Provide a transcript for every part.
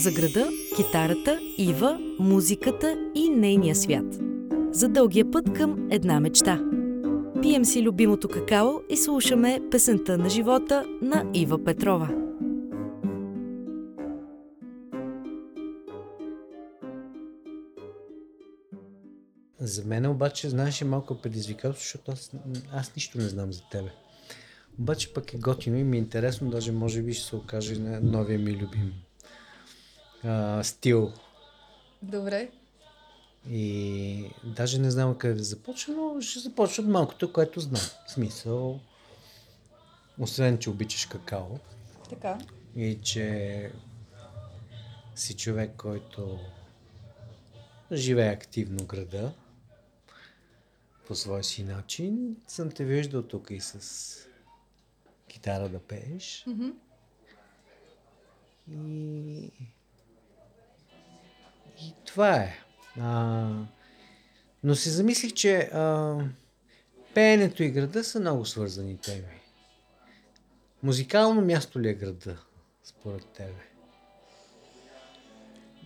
За града, китарата, Ива, музиката и нейния свят. За дългия път към една мечта. Пием си любимото какао и слушаме песента на живота на Ива Петрова. За мен обаче, знаеш, е малко предизвикателство, защото аз, аз нищо не знам за тебе. Обаче пък е готино и ми е интересно, даже може би ще се окаже на новия ми любим а, стил. Добре. И даже не знам къде да започна, но ще започна от малкото, което знам. В смисъл, освен, че обичаш какао Така. и че си човек, който живее активно града по своя си начин, съм те виждал тук и с китара да пееш. Мгм. И... и това е. А, но се замислих, че а, пеенето и града са много свързани теми. Музикално място ли е града, според тебе?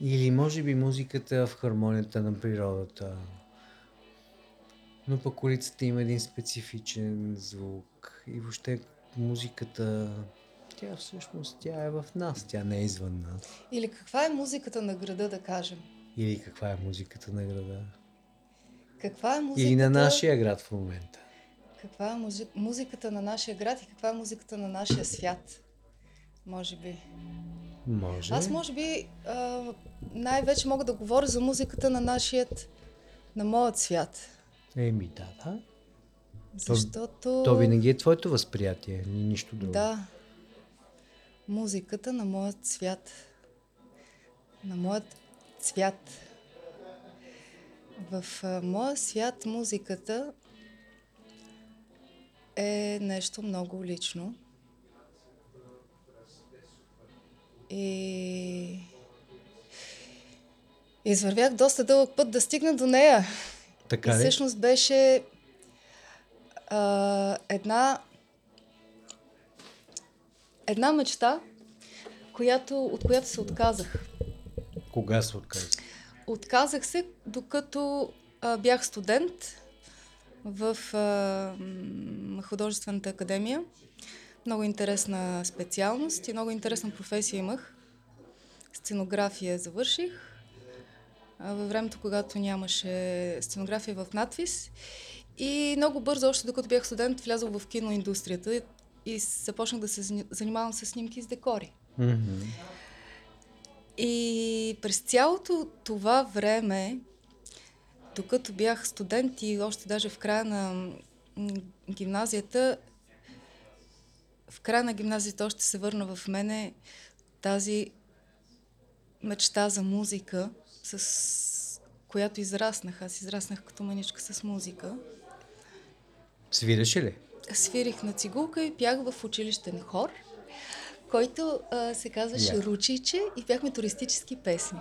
Или може би музиката в хармонията на природата? Но пък улицата има един специфичен звук и въобще музиката, тя всъщност тя е в нас, тя не е извън нас. Или каква е музиката на града, да кажем? Или каква е музиката на града? Каква е музиката... Или на нашия град в момента. Каква е музи... музиката на нашия град и каква е музиката на нашия свят? Може би. Може. Аз може би а, най-вече мога да говоря за музиката на нашият, на моят свят. Еми, да, да. Защото... То винаги е твоето възприятие, ни нищо друго. Да. Музиката на моят свят. На моят цвят. В моя свят музиката е нещо много лично. И извървях доста дълъг път да стигна до нея. Така И всъщност беше а, една, една мечта, която, от която се отказах. Кога се отказа? Отказах се, докато а, бях студент в а, художествената академия. Много интересна специалност и много интересна професия имах. Сценография завърших. А, във времето, когато нямаше сценография в надвис. И много бързо, още докато бях студент, влязох в киноиндустрията и започнах да се зани- занимавам с снимки с декори. Мгм. И през цялото това време, докато бях студент и още даже в края на гимназията, в края на гимназията още се върна в мене тази мечта за музика, с която израснах. Аз израснах като маничка с музика. Свиреше ли? Свирих на цигулка и пях в училищен хор, който а, се казваше Я. Ручиче и пяхме туристически песни.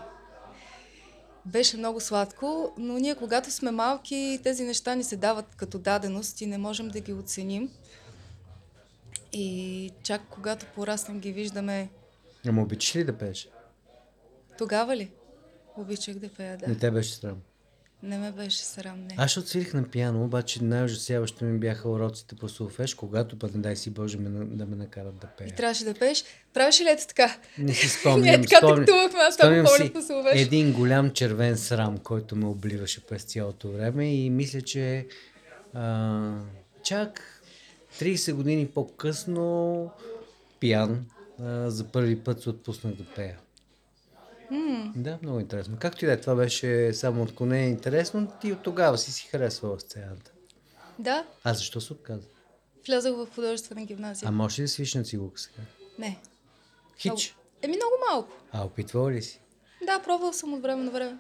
Беше много сладко, но ние когато сме малки, тези неща ни се дават като даденост и не можем да ги оценим. И чак когато пораснем ги виждаме, Ама обичаш ли да пееш? тогава ли? Обичах да пея, да. Не те беше срам. Не ме беше срам, не. Аз ще отсвирих на пиано, обаче най-ужасяващо ми бяха уроците по солфеж, когато пък не дай си Боже ме, да ме накарат да пея. И трябваше да пееш. Правиш ли ето така? Не си спомням. Ние така спомням- тактувахме, аз помня по един голям червен срам, който ме обливаше през цялото време и мисля, че а, чак 30 години по-късно пиян а, за първи път се отпуснах да пея. Да, много интересно. Както и да е, това беше само отклонение интересно. Ти от тогава си си харесвала сцената. Да, А защо се отказа? влязах в художествена гимназия. А можеш ли да свиш на цигулка сега? Не. Хич. Еми много малко. А опитвала ли си? Да, пробвал съм от време на време.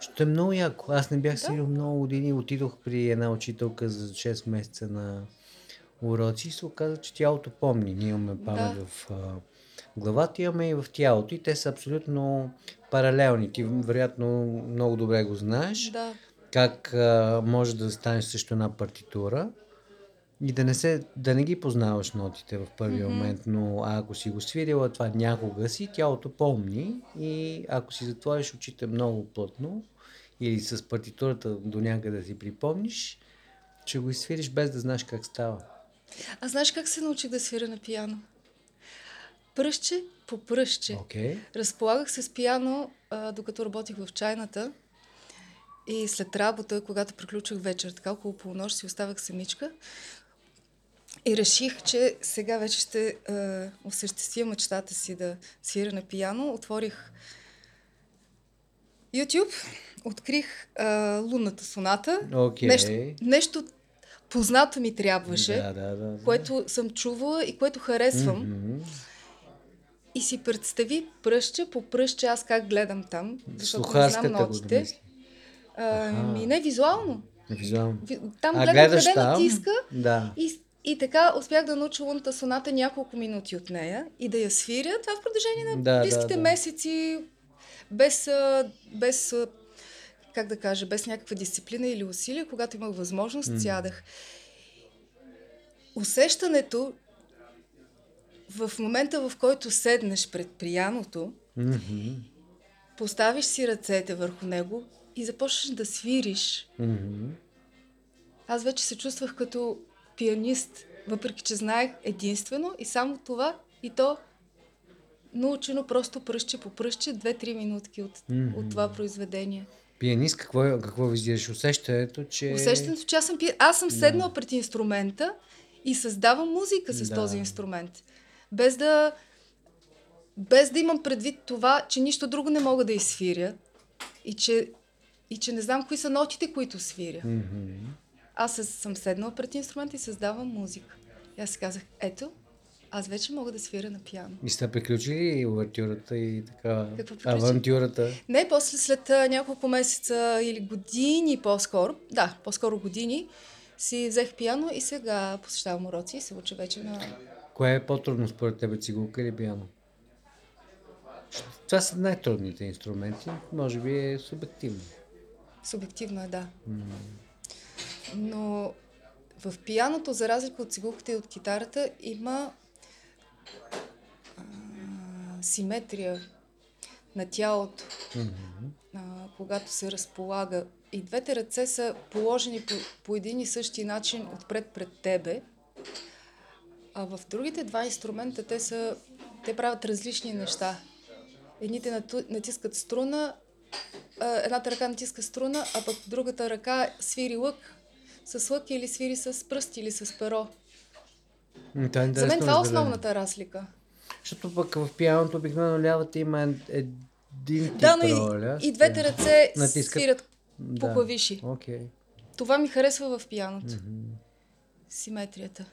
Що е много яко. Аз не бях свирил много години. Отидох при една учителка за 6 месеца на уроци и се оказа, че тялото помни. Ние имаме памет Да. в главата, имаме и в тялото и те са абсолютно паралелни. Ти вероятно много добре го знаеш. Да. Как а, може да станеш също една партитура и да не, се, да не ги познаваш нотите в първия Мгм. момент, но ако си го свирила това някога си, тялото помни и ако си затвориш очите много плътно или с партитурата до някъде си припомниш, ще го изсвириш без да знаеш как става. А знаеш как се научих да свиря на пиано? Пръстче по пръстче. Окей? Разполагах се с пиано, а, докато работих в чайната. И след работа, когато приключих вечер, така около полунощ, си оставах самичка. И реших, че сега вече ще а, осъществя мечтата си да свиря на пиано. Отворих YouTube, открих а, лунната соната. Окей. Нещо, нещо познато ми трябваше, Да, да, да. да. което съм чувала и което харесвам. Мгм. И си представи пръстче по пръстче аз как гледам там, защото не знам нотите. домисли. А, Аха. ми не визуално. Визуално. Ви- Там А гледам гледаш къде там? натиска Да. и, и така успях да науча лунната соната няколко минути от нея и да я свиря. Това в продължение на Да, да, близките да. месеци, без, без как да кажа, без някаква дисциплина или усилие, когато имах възможност, М. сядах. Усещането в момента, в който седнеш пред пияното, Мгм. поставиш си ръцете върху него и започнеш да свириш. Мгм. Аз вече се чувствах като пианист, въпреки че знаех единствено и само това, и то научено просто пръстче по пръстче, 2-3 минутки от, Мгм. от това произведение. Пианист, какво, е- какво визираш? Усещането, че... Усещането, че аз съм, аз съм седнала пред инструмента и създавам музика с Да. този инструмент. Без да, без да имам предвид това, че нищо друго не мога да изсвиря и че, и че не знам кои са нотите, които свиря. Мгм. Аз съм седнала пред инструмента и създавам музика. И аз си казах, ето, аз вече мога да свиря на пиано. И сте приключили увертюрата и така Какво приключи? авантюрата? Не, после след няколко месеца или години по-скоро, да, по-скоро години, си взех пиано и сега посещавам уроци и се уча вече на... Кое е по-трудно според тебе, цигулка или пиано? Това са най-трудните инструменти. Може би е субективно. Субективно е, да. Но в пияното, за разлика от цигулката и от китарата, има а, симетрия на тялото, а, когато се разполага. И двете ръце са положени по, по един и същи начин отпред пред тебе. А в другите два инструмента те, са, те правят различни неща. Едните натискат струна, едната ръка натиска струна, а пък другата ръка свири лък с лък или свири с пръст или с перо. Това е За мен това е основната разлика. Защото пък в пианото обикновено лявата има ед- един тип Да, но и, роля. и двете ръце Натискат- свирят по Да. клавиши. Окей. Това ми харесва в пияното. Мгм. Симетрията.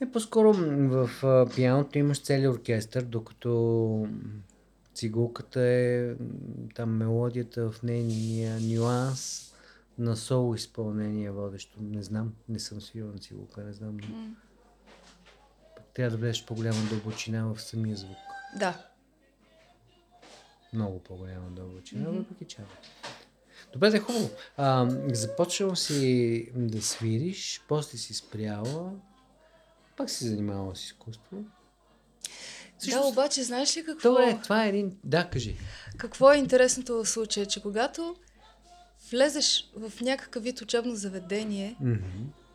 Е, по-скоро в пианото имаш цели оркестър, докато цигулката е там мелодията в нейния нюанс на соло изпълнение водещо. Не знам, не съм свирил на цигулка, не знам. но пък Трябва да влезеш в по-голяма дълбочина в самия звук. Да. Много по-голяма дълбочина, Мгм. въпреки че. Добре, да е хубаво. А, започнал си да свириш, после си спряла, пак си занимавала с изкуство. Да, обаче знаеш ли какво, Това е, това е един... Да, кажи. какво е интересното в случая? Че когато влезеш в някакъв вид учебно заведение, Мгм.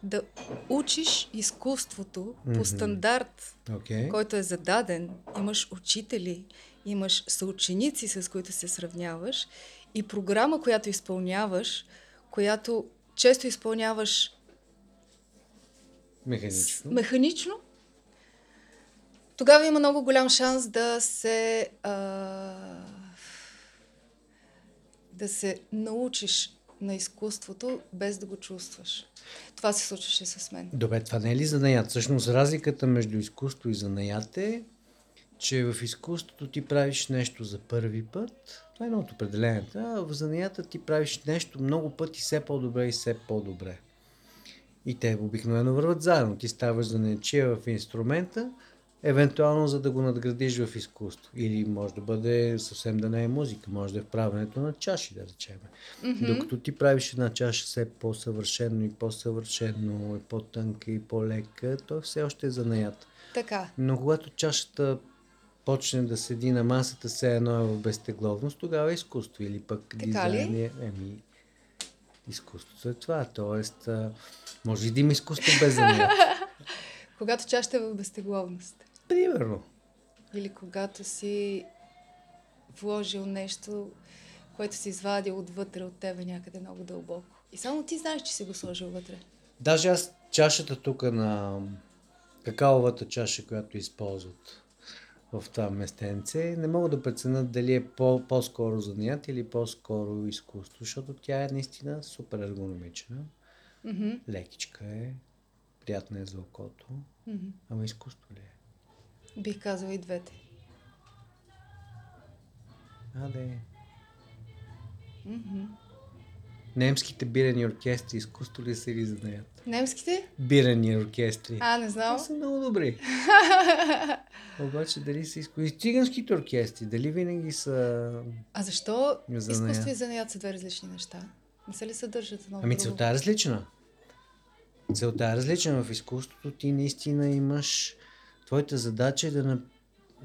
да учиш изкуството по Мгм. стандарт, Окей. който е зададен, имаш учители, имаш съученици, с които се сравняваш и програма, която изпълняваш, която често изпълняваш с- Механично. механично, тогава има много голям шанс да се а, да се научиш на изкуството, без да го чувстваш. Това се случваше с мен. Добре, това не е ли занаят? Всъщност разликата между изкуство и занаят е, че в изкуството ти правиш нещо за първи път, това е едно от определенията, а в занаята ти правиш нещо много пъти все по-добре и все по-добре. И те обикновено върват заедно. Ти ставаш занаячия в инструмента, евентуално за да го надградиш в изкуство. Или може да бъде съвсем да не е музика, може да е в правенето на чаши, да речем. Mm-hmm. Докато ти правиш една чаша все по-съвършено и по-съвършено, и по-тънка и по-лека, то все още е занаят. Така. Но когато чашата почне да седи на масата, все едно е в безтегловност, тогава е изкуство. Или пък Така дизайн е... Еми, изкуството е това. А, може и да има изкуство без занаят. Когато чашата е в безтегловност. Примерно. Или когато си вложил нещо, което си извадил отвътре от тебе някъде много дълбоко. И само ти знаеш, че си го сложил вътре. Даже аз чашата тук на какаовата чаша, която използват в това местенце, не мога да преценя дали е по- по-скоро занаят или по-скоро изкуство, защото тя е наистина супер ергономична, Мгм, лекичка е, приятна е за окото, мгм. ама изкуство ли е? Бих казала и двете. А, да е. Мгм. Немските бирени оркестри изкуство ли са или занаят? Немските? Бирени оркестри. А, не Те знам. са много добри. Обаче дали са изкуство? И циганските оркестри, дали винаги са... А защо За изкуство и занаят са две различни неща? Не се ли съдържат едно Ами целта е различна. Целта е различна. В изкуството ти наистина имаш... Твоята задача е да, на...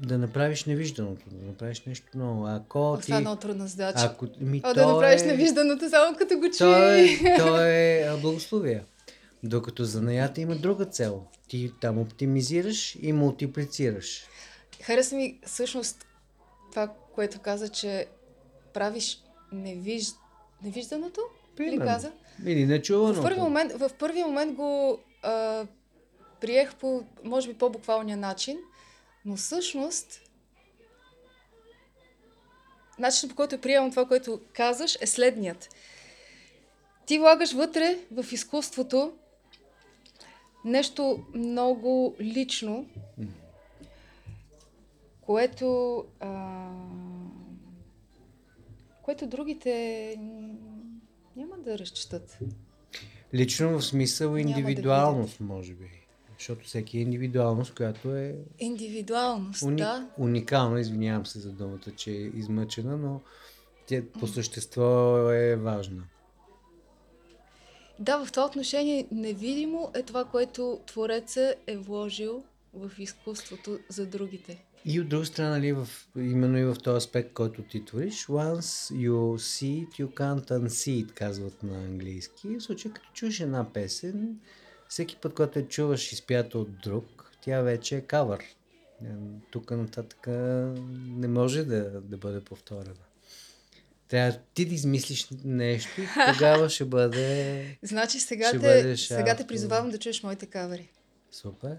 да направиш невижданото, да направиш нещо ново. Ако О, ти... Това е много трудна задача. Ако... Ми, О, да направиш е... невижданото само като го чуи. То е, то е благословие. Докато занаята има друга цел. Ти там оптимизираш и мултиплицираш. Хареса ми всъщност това, което каза, че правиш невиж... невижданото? Ли Примерно. каза? Или нечуваното. В първи момент, в първи момент го а, приех по, може би, по-буквалния начин, но всъщност начинът по който приемам това, което казаш, е следният. Ти влагаш вътре в изкуството нещо много лично, което, а, което другите няма да разчитат. Лично в смисъл да индивидуалност, може би. Защото всеки е индивидуалност, която е Индивидуалност, уни... да. уникална. Извинявам се за думата, че е измъчена, но тя по същество е важна. Да, в това отношение невидимо е това, което Твореца е вложил в изкуството за другите. И от друга страна, нали, в, именно и в този аспект, който ти твориш, once you see it, you can't unsee it, казват на английски. В случай, като чуеш една песен, всеки път, когато я чуваш изпята от друг, тя вече е кавър. Е, Тук нататък не може да, да бъде повторена. Трябва ти да измислиш нещо и тогава ще бъде Значи сега, Ще те, сега те призовавам да чуеш моите кавери. супер.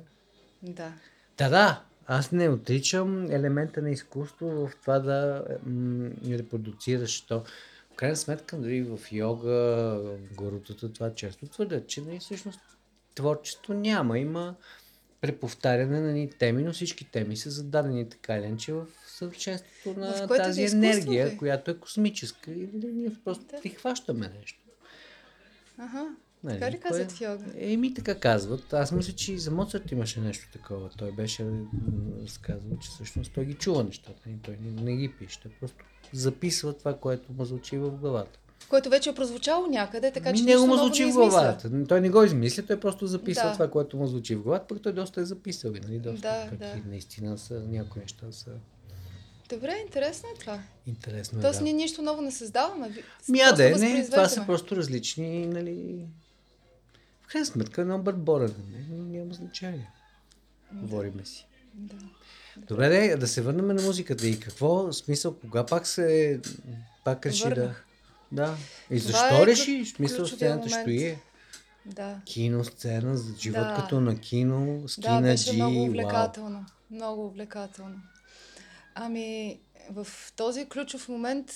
Да. Да, да. Аз не отричам елемента на изкуство в това да м- репродуцираш то. В крайна сметка, дори в йога, в гурутата, това често твърдят, че нали, всъщност творчество няма. Има преповтаряне на ни теми, но всички теми са зададени така или в съвършенството на тази енергия, бе. която е космическа и ние просто Да. прихващаме нещо. Ага. Нали, Така ли казват в йога? Еми така казват. Аз мисля, че и за Моцарт имаше нещо такова. Той беше разказвал, че всъщност той ги чува нещата. Той не, не ги пише. Просто записва това, което му звучи в главата. Което вече е прозвучало някъде, така че нищо му звучи не в главата. Той не го измисля, той просто записва Да. това, което му звучи в главата, пък той доста е записал. Нали, доста Да, да. наистина са, някои неща са Добре, интересно е това. интересно. е, Тоест да. ние нищо ново не създаваме. ви- Ми, просто а да, не, това са просто различни, нали... В крайна сметка, едно бърборене, не, няма значение. Говориме си. Да. Добре, де, да се върнем на музиката. И какво смисъл, кога пак се... Пак реши Върнах. да... Да. И Това защо е реши? Смисъл, сцената ще е. Да. Кино, сцена, живот Да. като на кино, Да, скина беше Джи, много вау. увлекателно. Много увлекателно. Ами, в този ключов момент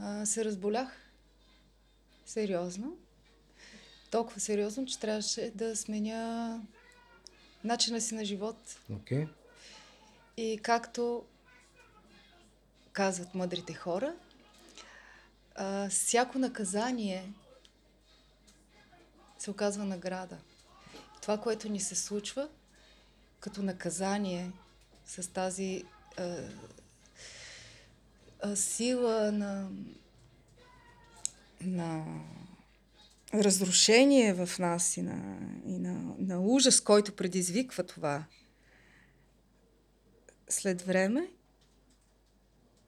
а, се разболях. сериозно. Толкова сериозно, че трябваше да сменя начина си на живот. Окей. И както казват мъдрите хора, а, всяко наказание се оказва награда. Това, което ни се случва като наказание с тази а, а, сила на, на разрушение в нас и на, и на, на ужас, който предизвиква това, след време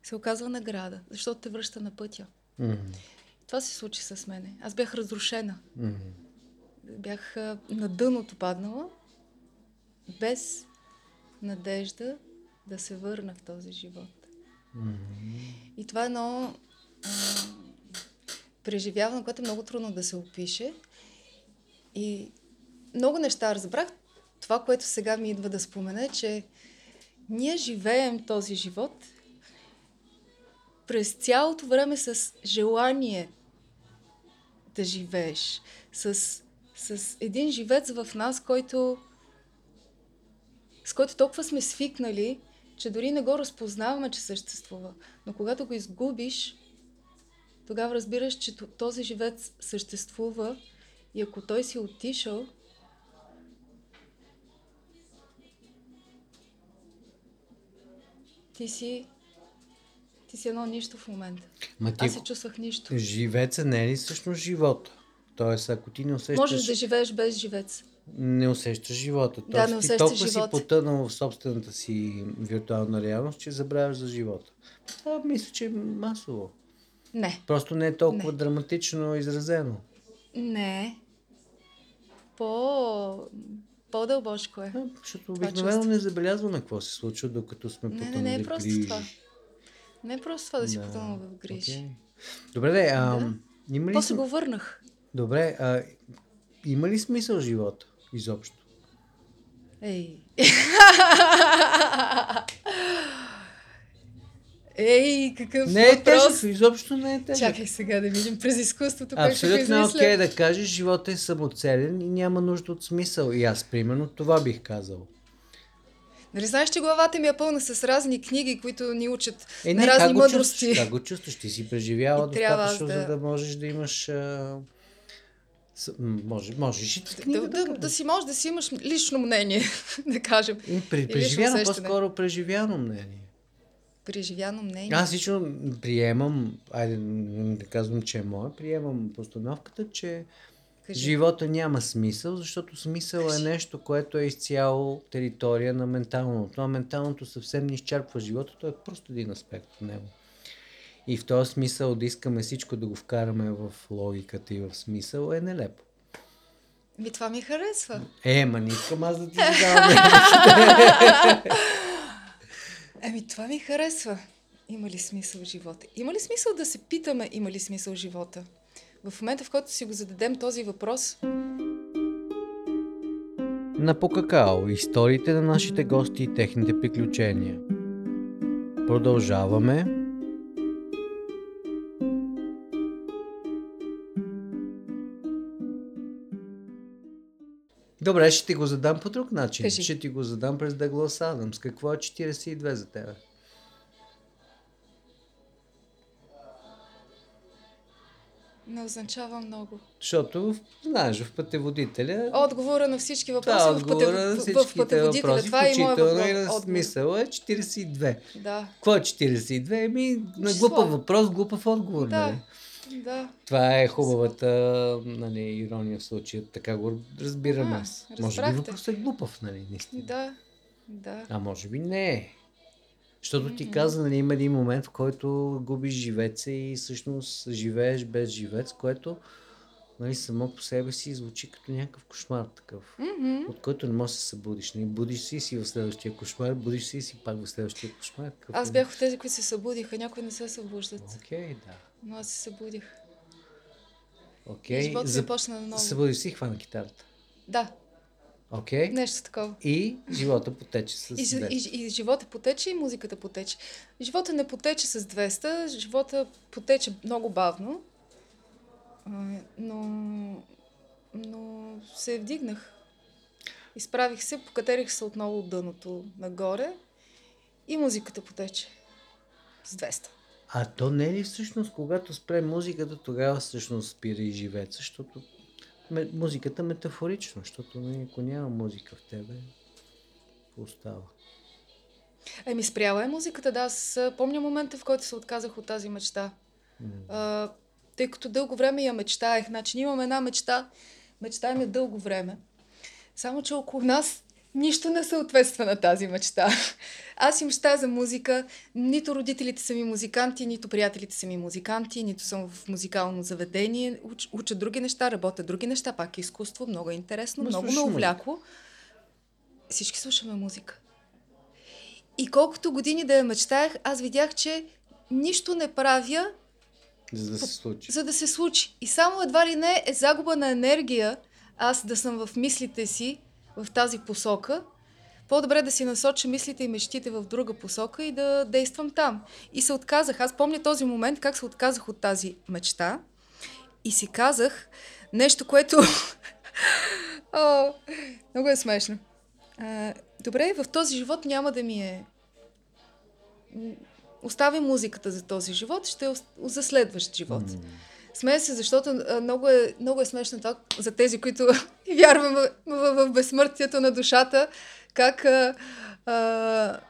се оказва награда, защото те връща на пътя. Мгм. Това се случи с мене. Аз бях разрушена. Мгм. Бях на дъното паднала, без надежда да се върна в този живот. Мгм. И това е едно а, преживяване, което е много трудно да се опише. И много неща разбрах. Това, което сега ми идва да спомена, е, че ние живеем този живот през цялото време с желание да живееш. С, с един живец в нас, който с който толкова сме свикнали, че дори не го разпознаваме, че съществува. Но когато го изгубиш, тогава разбираш, че този живец съществува и ако той си отишъл, ти си ти си едно нищо в момента. Ма ти, Аз се чувствах нищо. живеца не е ли всъщност живота? Тоест, ако ти не усещаш, Можеш да живееш без живец. Не усещаш живота. Да, Тоест, не ти усещаш толкова си живота. потънал в собствената си виртуална реалност, че забравяш за живота. Това мисля, че е масово. Не. Просто не е толкова Не. драматично изразено. Не. По... По-дълбочко е. А, защото обикновено не забелязваме какво се случва, докато сме Не, не, потънали не е просто грижи. това. Не е просто това да си Да, потънал в грижи. окей. Добре, де, а, Да. има ли После см- го върнах. Добре, а, има ли смисъл живота изобщо? Ей. Ей, какъв Не е въпрос. тежко, изобщо не е тежко. Чакай сега да видим през изкуството как ще го Абсолютно е окей да кажеш, живота е самоцелен и няма нужда от смисъл. И аз, примерно, това бих казал. Нали знаеш, че главата ми е пълна с разни книги, които ни учат Е, на не, разни как го мъдрости. чувстваш? Как го чувстваш? Ти си преживяла И достатъчно, да- за да можеш да имаш... А... Може, можеш и книга Да, да, да, да, си можеш да си имаш лично мнение, да кажем. При, преживяно, по-скоро преживяно мнение. Преживяно мнение. Аз лично приемам, айде да казвам, че е мое, приемам постановката, че Кажи. живота няма смисъл, защото смисъл е Кажи. нещо, което е изцяло територия на менталното. А менталното съвсем не изчерпва живота, то е просто един аспект от него. И в този смисъл да искаме всичко да го вкараме в логиката и в смисъл е нелепо. Ми това ми харесва. Е, ма не искам аз да ти задавам. Еми, това ми харесва. Има ли смисъл в живота? Има ли смисъл да се питаме, има ли смисъл в живота? В момента, в който си го зададем този въпрос, на Покакао. Историите на нашите гости и техните приключения. Продължаваме. Добре, ще ти го задам по друг начин. Кажи. Ще ти го задам през Даглас Адамс. Какво е 42 за тебе? не означава много. Защото, знаеш, в пътеводителя... Отговора на всички въпроси е в, пътев... на в- пътеводителя. въпроси, Това е и включително и на смисъл е 42. Да, Какво е 42? Еми, на глупав въпрос, глупав отговор, да, нали? Да. Това е хубавата нали, ирония в случая. Така го разбирам А, аз. Може би въпросът е глупав, нали, наистина. Да, да. А може би не е. Защото ти каза, нали, има един момент, в който губиш живеца и всъщност живееш без живец, което нали, само по себе си звучи като някакъв кошмар такъв, Мгм. от който не можеш да се събудиш. Нали, будиш си и си в следващия кошмар, будиш си и си пак в следващия кошмар. Какъв Аз бях от тези, които се събудиха. Някои не се събуждат. Окей, да. Но аз се събудих. Окей. Животът ми За... започна наново. Събудиш си и хвана китарата. Да, Окей. нещо такова. И живота потече с И, жи- 200. и, и живота потече, и музиката потече. Живота не потече с 200, живота потече много бавно. Но, но се вдигнах. Изправих се, покатерих се отново от дъното нагоре и музиката потече с 200. А то не е ли всъщност, когато спре музиката, тогава всъщност спира и живеец, защото музиката метафорично, защото нали, ако няма музика в тебе, остава? Еми, спряла е музиката, да. Аз помня момента, в който се отказах от тази мечта. А, тъй като дълго време я мечтаех. Значи, ние имаме една мечта. Мечтаем я дълго време. Само, че около нас нищо не съответства на тази мечта. Аз им мечтая за музика. Нито родителите са ми музиканти, нито приятелите са ми музиканти, нито съм в музикално заведение. Уч, уча други неща, работя други неща, пак е изкуство, много е интересно, Ма много ме увлякло. Всички слушаме музика. И колкото години да я мечтаях, аз видях, че нищо не правя, За да се случи. за да се случи. И само едва ли не е загуба на енергия аз да съм в мислите си в тази посока. По-добре да си насоча мислите и мечтите в друга посока и да действам там. И се отказах. Аз помня този момент, как се отказах от тази мечта. И си казах нещо, което... О, много е смешно. А, добре, в този живот няма да ми е... М, Оставим музиката за този живот, ще е за следващ живот. Смея се, защото много е, много е смешно това за тези, които вярвам в, в, в безсмъртието на душата, как а, а,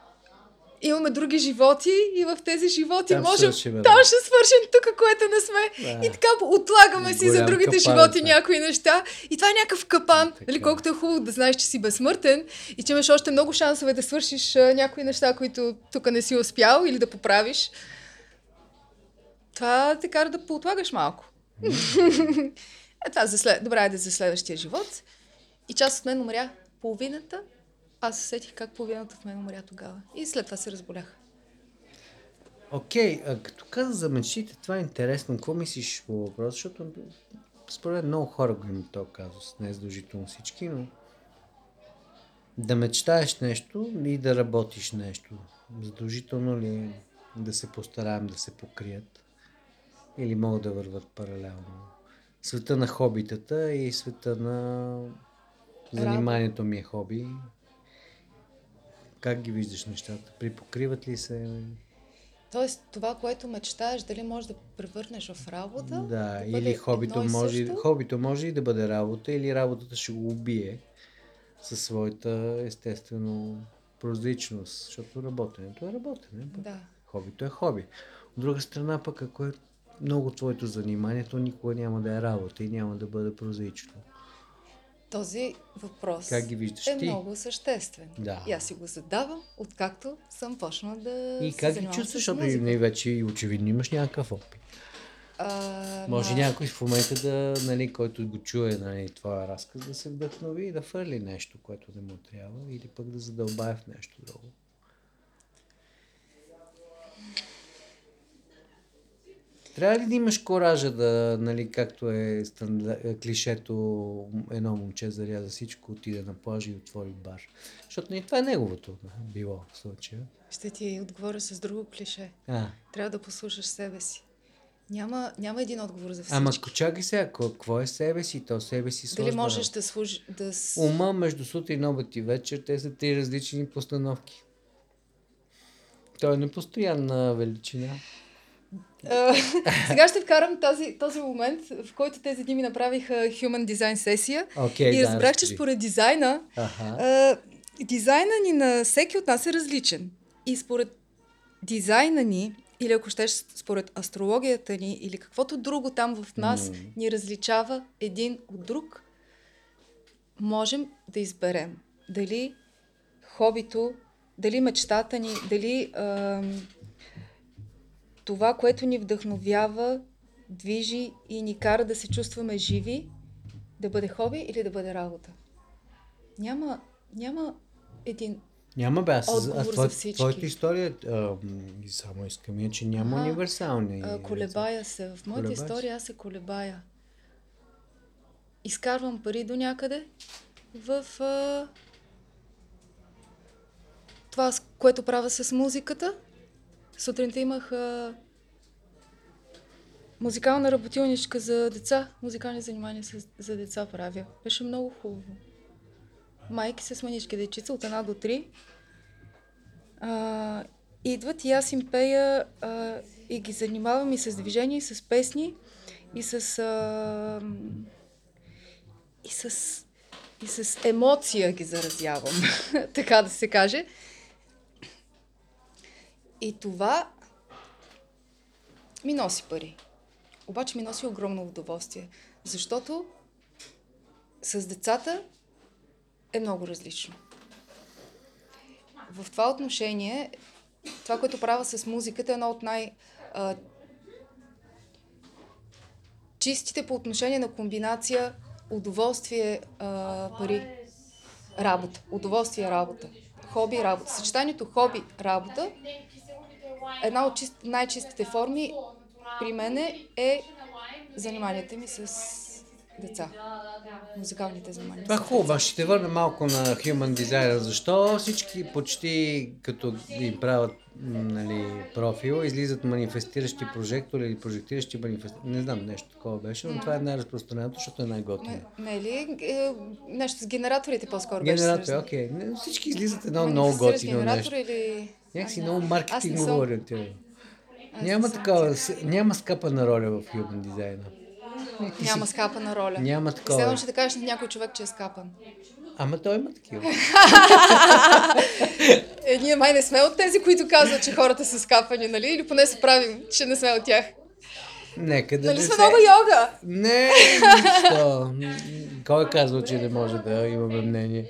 имаме други животи и в тези животи Там можем... свършим, да. Там ще свършим тук, което не сме. Да. И така отлагаме си за другите капан, животи това. някои неща. И това е някакъв капан. Така Нали, колкото е хубаво да знаеш, че си безсмъртен и че имаш още много шансове да свършиш а, някои неща, които тук не си успял или да поправиш. Това те кара да поотлагаш малко. е, това за след... Добре, айде за следващия живот. И част от мен умря половината. Аз усетих как половината от мен умря тогава. И след това се разболях. Окей, а като каза за мечтите, това е интересно. Какво мислиш по въпрос? Защото според много хора го имат този казус. Не е задължително всички, но да мечтаеш нещо и да работиш нещо. Задължително ли е да се постараем да се покрият? Или могат да върват паралелно? Света на хобитата и света на заниманието ми е хоби. Как ги виждаш нещата? Припокриват ли се? Тоест, това, което мечтаеш, дали можеш да превърнеш в работа? Да, бъде или хобито може, хобито може и да бъде работа, или работата ще го убие със своята естествено прозрачност, защото работенето е работене. пък Да. Хобито е хоби. От друга страна пък, ако е много твоето занимание, то никога няма да е работа и няма да бъде прозрачно. Този въпрос Как ги виждаш е ти? много съществен. Да. И аз си го задавам, откакто съм почнала да И се как ги чувстваш, защото не вече и очевидно имаш някакъв опит. А, Може на- някой в момента да, нали, който го чуе нали, твоя разказ, да се вдъхнови и да фърли нещо, което не му трябва, или пък да задълбае в нещо друго. Трябва ли да имаш коража да, нали, както е стандар... клишето, едно момче заряза всичко, отиде на плажа и отвори бар. Защото не, това е неговото било в случая. Ще ти отговоря с друго клише. А, Трябва да послушаш себе си. Няма, няма един отговор за всички. ама чакай сега, какво е себе си? То себе си Дали сложна можеш да служи... Да... Ума между сутрин, обед и вечер, те са три различни постановки. Той е непостоянна величина. Сега ще вкарам този, този момент, в който тези дни ми направиха Human Design сесия. Окей, и разбрах, че според дизайна, Аха. а, дизайна ни на всеки от нас е различен. И според дизайна ни, или ако щеш според астрологията ни, или каквото друго там в нас М. ни различава един от друг, можем да изберем дали хобито, дали мечтата ни, дали ам, това, което ни вдъхновява, движи и ни кара да се чувстваме живи, да бъде хоби или да бъде работа. Няма, няма един. Няма бе, аз, Отговор аз за твоя, всички. твоята история, а, само искам я, че няма Ага. универсални. А, колебая се. В моята Колебаеш се. история аз се колебая. Изкарвам пари до някъде в а, това, което правя с музиката. Сутринта имах а, музикална работилничка за деца, музикални занимания с, за деца правя. Беше много хубаво. Майки с манички дечица от една до три. А, идват и аз им пея а, и ги занимавам и с движение, и с песни, и с... А, и с и с емоция ги заразявам, така да се каже. И това ми носи пари. Обаче ми носи огромно удоволствие, защото с децата е много различно. В това отношение, това, което правя с музиката, е едно от най- а, чистите по отношение на комбинация удоволствие, а, пари, работа. Удоволствие, работа. Хоби, работа. Съчетанието хоби, работа, една от чист, най-чистите форми при мен е заниманията ми с деца. Музикалните занимания. Това хубаво. Ще те върна малко на Human Designer. Защо всички почти като им правят нали, профил, излизат манифестиращи прожектори или прожектиращи манифестиращи. Не знам, нещо такова беше, но това е най-разпространеното, защото е най-готино. Не, ли? Е, нещо с генераторите по-скоро беше Генератор, свързано. окей. Не, Всички излизат едно много готино нещо. или... Някакси много Аз не маркетинг съм. Няма такава, няма скъпана роля в Human Design. Няма скапана роля. Няма такова. Следвам ще да кажеш на някой човек, че е скапан. Ама той има такива. Е, ние май не сме от тези, които казват, че хората са скапани, нали? Или поне се правим, че не сме от тях. Нека да Нали сме се... много йога? Не, защо? Кой казал, че не може да имаме мнение?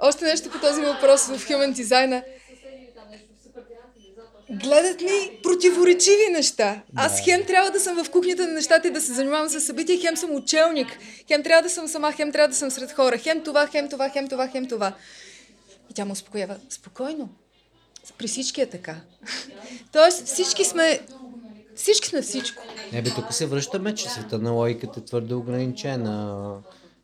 Още нещо по този въпрос в Human Design. Гледат ми противоречиви неща. Аз хем трябва да съм в кухнята на нещата и да се занимавам с събития, хем съм учелник, хем трябва да съм сама, хем трябва да съм сред хора, хем това, хем това, хем това, хем това. И тя му успокоява. Спокойно. При всички е така. Тоест всички сме... Всички сме всичко. Не бе, тук се връщаме, че света на логиката е твърде ограничена.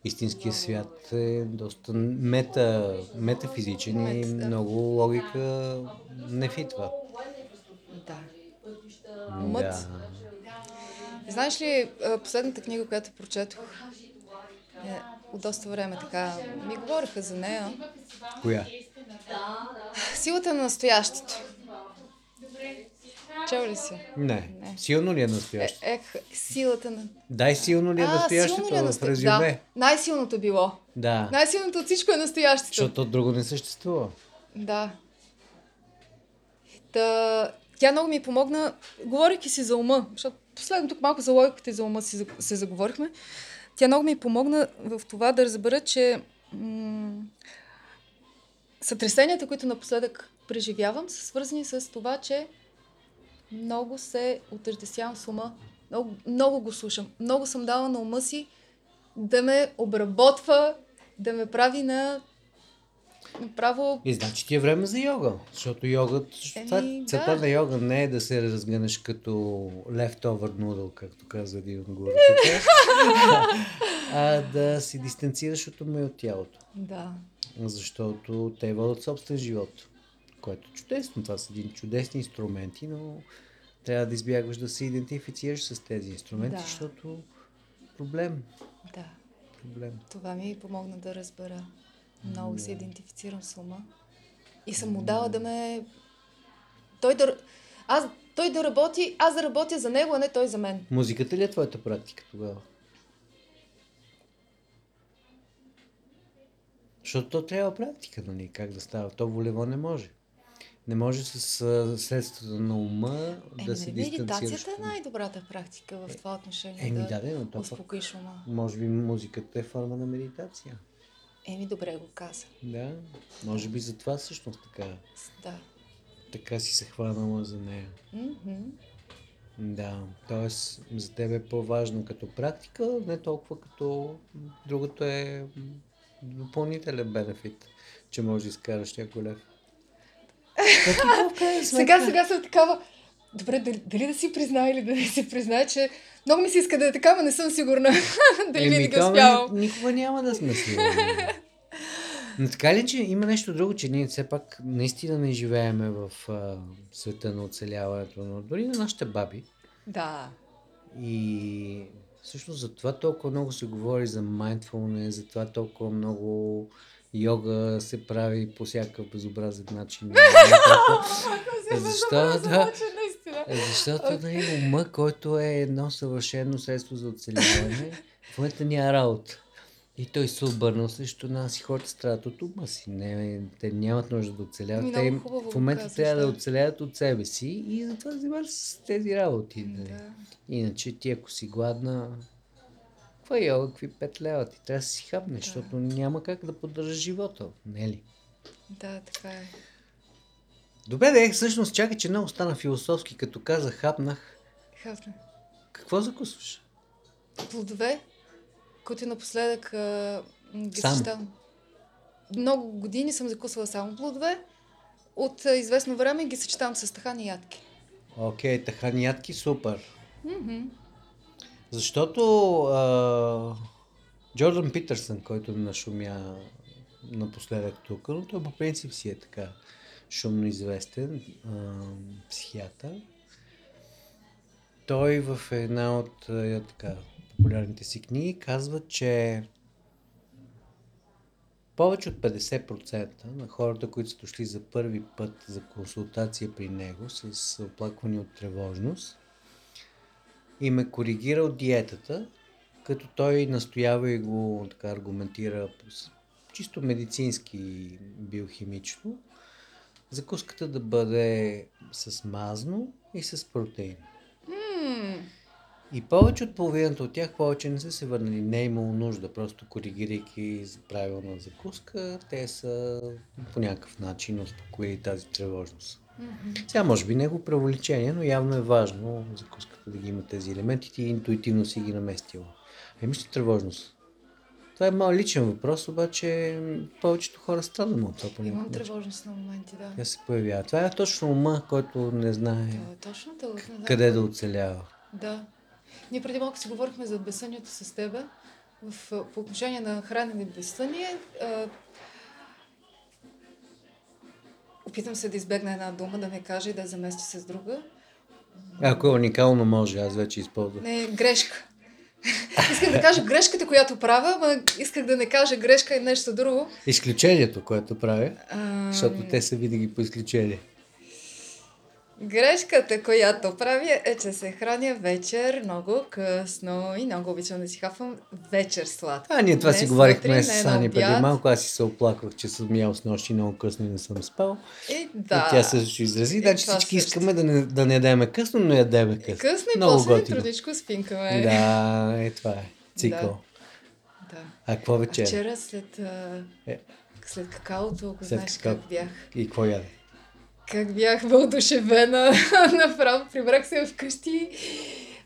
Истинския свят е доста мета, метафизичен и Мет, да. много логика не фитва. Да. Умът. Да. Знаеш ли, а, последната книга, която прочетох, е, от доста време така, ми говориха за нея. Коя? Силата на настоящето. Чел ли си? Не. Не. Силно ли е Е, настоящето? ех, силата на... Дай силно ли е настоящето силно ли е в настоя- резюме? Да, най-силното било. Да. Най-силното от всичко е настоящето. Защото от друго не съществува. Да. Та, тя много ми помогна, говорейки си за ума, защото последно тук малко за логиката и за ума си, се заговорихме. Тя много ми помогна в това да разбера, че м- сътресенията, които напоследък преживявам, са свързани с това, че много се отъждествявам с ума. Много, много го слушам. Много съм дала на ума си да ме обработва, да ме прави на направо И значи ти е време за йога, защото йогът, Еми, това, да. на йога не е да се разгънеш като leftover noodle, както казва един от гурутата, а да се дистанцираш от ума и от тялото. Да. Защото те водят собствен живот, което е чудесно. Това са един чудесни инструменти, но трябва да избягваш да се идентифицираш с тези инструменти, Да. защото проблем, Да. проблем. Това ми помогна да разбера. Много се идентифицирам с ума. И съм му дала да ме... Той да... Аз... Той да работи, аз да работя за него, а не той за мен. Музиката ли е твоята практика тогава? Защото то трябва практика, нали? Как да става? То волево не може. Не може с средствата на ума Еми, да се нали, дистанцираш. медитацията е най-добрата практика в това отношение. Еми да, да, но то успокоиш ума. може би музиката е форма на медитация. Еми, добре го каза. Да, може би затова всъщност така, Да. така си се хванала за нея. Мгм. Да, т.е. за теб е по-важно като практика, не толкова като другото е допълнителен бенефит, че можеш да изкараш някой лев. Сега, сега съм такава. Добре, дали, дали да си призная или да не си призная, че много ми се иска да е така, но не съм сигурна дали Еми, винаги успявам. ни- Никога няма да сме сигурни. Но така ли, че има нещо друго, че ние все пак наистина не живееме в а, света на оцеляването, но дори на нашите баби, Да. И всъщност за това толкова много се говори за mindfulness, за това толкова много йога се прави по всякакъв безобразен начин. Защо? Да, защото нали, ума, който е едно съвършено средство за оцеляване, в момента няма работа. И той се обърнал срещу нас и хората страдат от ума си. Не, те нямат нужда да оцеляват. Те им, в момента казваш, трябва да. да оцеляват от себе си и затова взимат с тези работи. Да. да. Иначе ти ако си гладна, каква йога, какви пет лева? Ти трябва да си хапнеш, да. защото няма как да поддържаш живота. Не ли? Да, така е. Добре, да е, всъщност чакай, че много стана философски, като каза хапнах. Хапна. Какво закусваш? Плодове, които напоследък а, ги Сам. Много години съм закусвала само плодове. От а, известно време ги съчетавам с тахани ядки. Окей, okay, тахани ядки, супер. Mm-hmm. Защото а, Джордан Питърсън, който нашумя напоследък тук, но той по принцип си е така шумно известен а, психиатър. Той в една от а, така, популярните си книги казва, че повече от 50% на хората, които са дошли за първи път за консултация при него с оплакване от тревожност, им е коригирал диетата, като той настоява и го така аргументира чисто медицински биохимично, закуската да бъде с мазно и с протеин. Mm. И повече от половината от тях повече не са се върнали. Не е имало нужда, просто коригирайки правилна закуска, те са по някакъв начин успокоили тази тревожност. Mm-hmm. Сега може би него преувеличение, но явно е важно закуската да ги има тези елементи. Ти интуитивно си ги наместила. Еми ще тревожност. Това е малък личен въпрос, обаче повечето хора страдаме от това. Имам тревожност на моменти, да. Тя се появява. Това е точно ума, който не знае е точно това, не къде да оцелява. Да. Ние преди малко си говорихме за безсънието с тебе. В, по отношение на хранене и безсъние, а, опитам се да избегна една дума, да не кажа и да я замести с друга. Ако е уникално може, аз вече използвам. Не, грешка. Исках да кажа грешката, която правя, но исках да не кажа грешка и нещо друго. Изключението, което правя, а... защото те са винаги по изключение. Грешката, която правя е, че се храня вечер много късно и много обичам да си хапвам вечер сладко. А, ние това не си говорихме с Сани преди малко. Аз си се оплаквах, че съм ял с нощи много късно и не съм спал. И, да. И тя също изрази. Значи всички също. искаме да не, да не ядеме късно, но ядеме късно. Късно и много после готино. трудичко спинкаме. Да, е това е. Цикъл. Да. А какво вечер? А вчера след, е. след какаото, ако след знаеш какао... как бях. И какво яде? Как бях въодушевена, направо прибрах се вкъщи.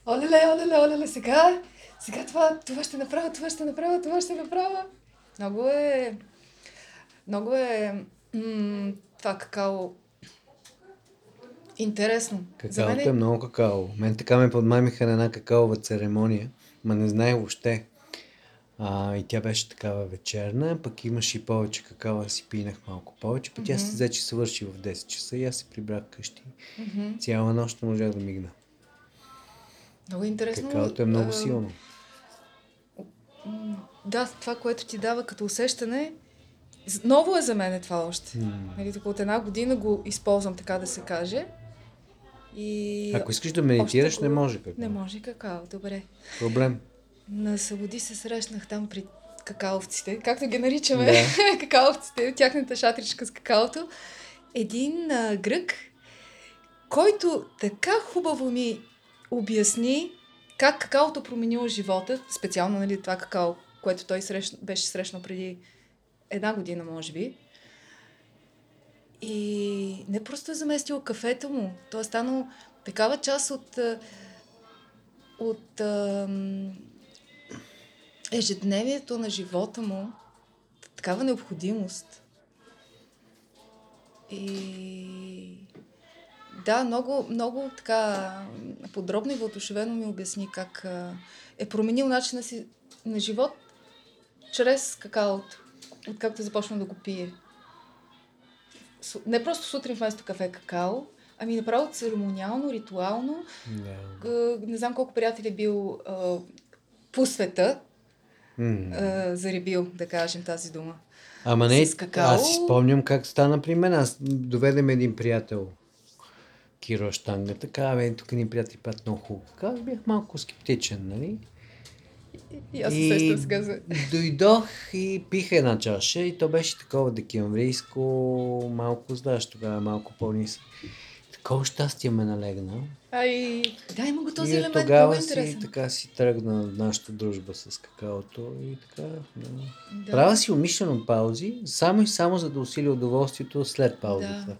Олеле, олеле, олеле, сега, сега това, това ще направя, това ще направя, това ще направя. Много е, много е м- това какао интересно. Какаото е... е много какао. Мен така ме подмамиха на една какаова церемония, ма не знаех въобще. А, и тя беше такава вечерна, пък имаш и повече какава, си пинах малко повече, пък mm-hmm. се взе, че свърши в 10 часа и аз се прибрах къщи. Mm-hmm. Цяла нощ не можах да мигна. Много интересно. Какаото е много силно. Да, това, което ти дава като усещане, ново е за мен това още. Mm. Нали, от една година го използвам, така да се каже. И... Ако искаш да медитираш, го... не може какао. Не може какао, добре. Проблем. На Саводи се срещнах там при какаовците, както ги наричаме, да. какаовците, тяхната шатричка с какаото. Един а, грък, който така хубаво ми обясни как какаото променило живота, специално нали, това какао, което той срещ, беше срещнал преди една година, може би. И не просто е заместил кафето му, то е станало такава част от, от ежедневието на живота му, такава необходимост. И да, много, много така подробно и въодушевено ми обясни как е променил начина си на живот чрез какаото, откакто започна да го пие. Не просто сутрин вместо кафе какао, Ами направо церемониално, ритуално. А, не знам колко приятели е бил по света, А, заребил, да кажем тази дума. Ама не, какао. аз си спомням как стана при мен. Аз доведем един приятел, Киро Штанга, така, бе, тук ни приятели правят много хубаво. Аз бях малко скептичен, нали? И аз се сега за... дойдох и пих една чаша и то беше такова декемврийско, малко, знаеш, тогава малко по-нисък. Такова щастие ме налегна. Ай, да, има го този и от елемент, много тогава е си, така си тръгна нашата дружба с какаото и така. Да. Да. Правя си умишлено паузи, само и само за да усиля удоволствието след паузата.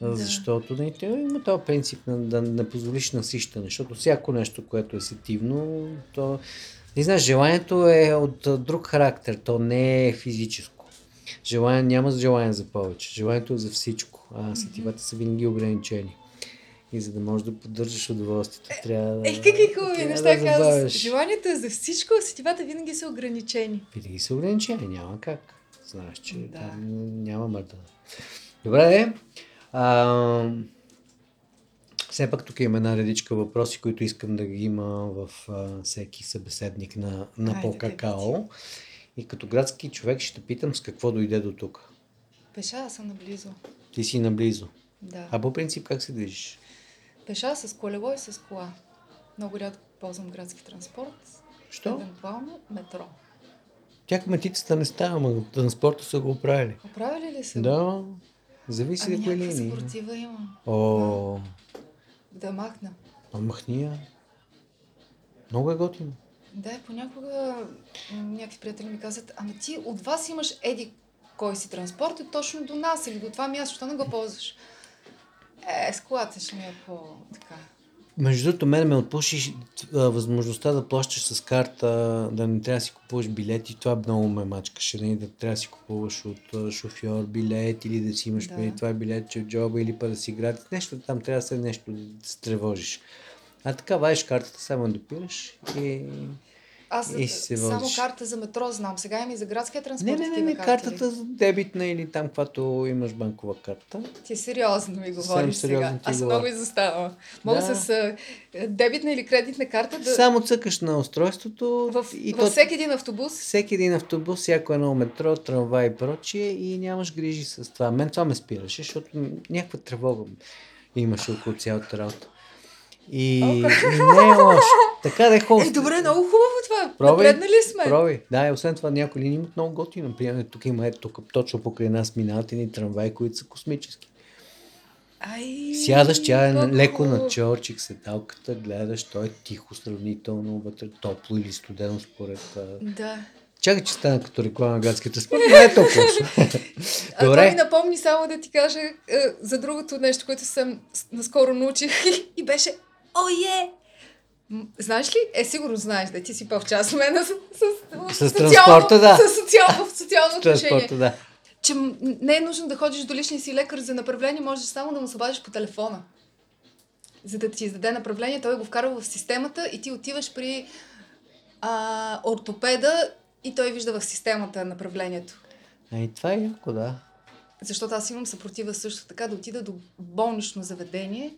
Да. Да. Защото не, те има този принцип на, да не позволиш насищане, защото всяко нещо, което е сетивно, то... Не знаеш, желанието е от друг характер, то не е физическо. Желание, няма желание за повече, желанието е за всичко, а сетивата са винаги ограничени. И за да можеш да поддържаш удоволствието, трябва да... Ех, какви хубави неща да казваш. Желанието е за всичко, а сетивата винаги са ограничени. Винаги са ограничени, няма как. Знаеш, че Да. там няма мърда. Добре, де. А, все пак тук има една редичка въпроси, които искам да ги има в а, всеки събеседник на, на по-какао. И като градски човек ще питам с какво дойде до тук. Пеша съм наблизо. Ти си наблизо. Да. А по принцип как се движиш? Пеша с колело и с кола. Много рядко ползвам градски транспорт. Що? Евентуално метро. Тя кметицата не става, ама транспорта са го оправили. Оправили ли се? Да, зависи Ами кои линии. спортива има. О, Да махна. а махния. Много е готино. Да, понякога някакви приятели ми казват, ама ти от вас имаш еди кой си транспорт е точно до нас или до това място, защо не го ползваш? Е, с колата ще ми е по-така. Между другото, мен ме отпуши възможността да плащаш с карта, да не трябва да си купуваш билети. Това много ме мачкаше. Нали? Да трябва да си купуваш от шофьор билет или да си имаш Да. това билет, че в джоба или па да си градис. Нещо там трябва да се нещо да се тревожиш. А така вадиш картата, само допираш и... Аз И се само возиш. карта за метро знам. Сега има и за градския транспорт. Не, не, не, не, картата ли? за дебитна или там, когато имаш банкова карта. Ти сериозно ми говориш сериозно сега. ти Аз говоря. много изоставам. Мога Да. с дебитна или кредитна карта да... Само цъкаш на устройството В, и във то всеки един автобус всеки един автобус, всяко едно метро, трамвай и прочие и нямаш грижи с това. Мен това ме спираше, защото някаква тревога имаше около цялата работа. И не е лошо. Така да е хубаво. Е, добре, много хубаво това. Пробай, Напреднали сме. Пробай. Да, и освен това някои линии имат много готини. Например, тук има ето тук, точно покрай нас минават едни трамваи, които са космически. Ай, Сядаш, тя е леко на чорчик, седалката, гледаш, то е тихо сравнително, вътре топло или студено според... Да. Чакай, че стана като реклама на градския транспорт, не е толкова. А това ми Добре, напомни само да ти кажа е, за другото нещо, което съм наскоро научих и беше Ое! Знаеш ли? Е, сигурно знаеш, да ти си по-в част от мен с, с, С социално- транспорта, да. С социално, в социално отношение. да. Че не е нужно да ходиш до личния си лекар за направление, можеш само да му се обадиш по телефона. За да ти издаде направление, той го вкарва в системата и ти отиваш при а, ортопеда и той вижда в системата направлението. А и това е яко, да. Защото аз имам съпротива също така да отида до болнично заведение,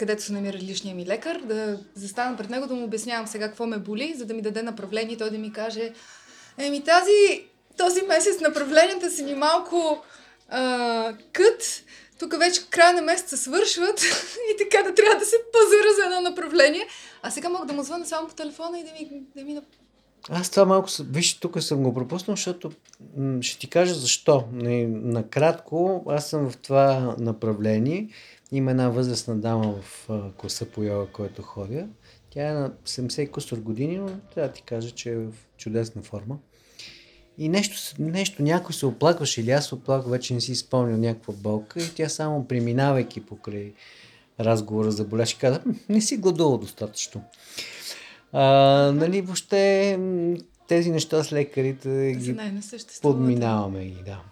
където се намира личния ми лекар, да застана пред него, да му обяснявам сега какво ме боли, за да ми даде направление и той да ми каже Еми тази, този месец направленията са ни малко а, кът, тук вече края на месеца свършват и така да трябва да се пазара за едно направление. А сега мога да му звъна само по телефона и да ми, да ми Аз това малко, виж, тук съм го пропуснал, защото ще ти кажа защо. Накратко, аз съм в това направление. Има една възрастна дама в класа по йога, който ходя. Тя е на 70 и кусор години, но трябва да ти кажа, че е в чудесна форма. И нещо, нещо някой се оплакваше или аз се оплаквах, вече не си спомням някаква болка и тя само преминавайки покрай разговора за боляши, каза, «М, не си гладувал достатъчно. А, нали, въобще тези неща с лекарите ги не подминаваме ги, да.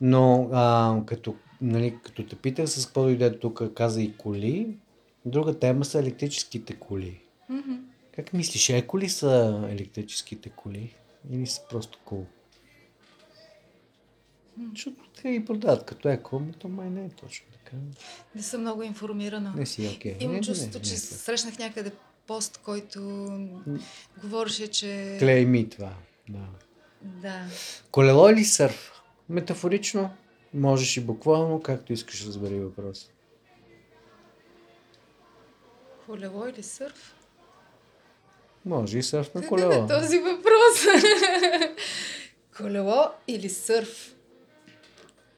Но а, като, нали, като те питах с какво дойде тук, каза и коли, друга тема са електрическите коли. Мгм. Как мислиш, еко ли са електрическите коли или са просто кул? Защото те ги продават като еко, но то май не е точно така. Не съм много информирана. Не си окей. Имам Не, не, чувството, не, че не срещнах някъде пост, който говореше, че... Клейми това. Да. Да. Колело или сърф? Метафорично, можеш и буквално, както искаш разбери въпрос. Колело или сърф? Може и сърф на колело. е този въпрос? Колело или сърф?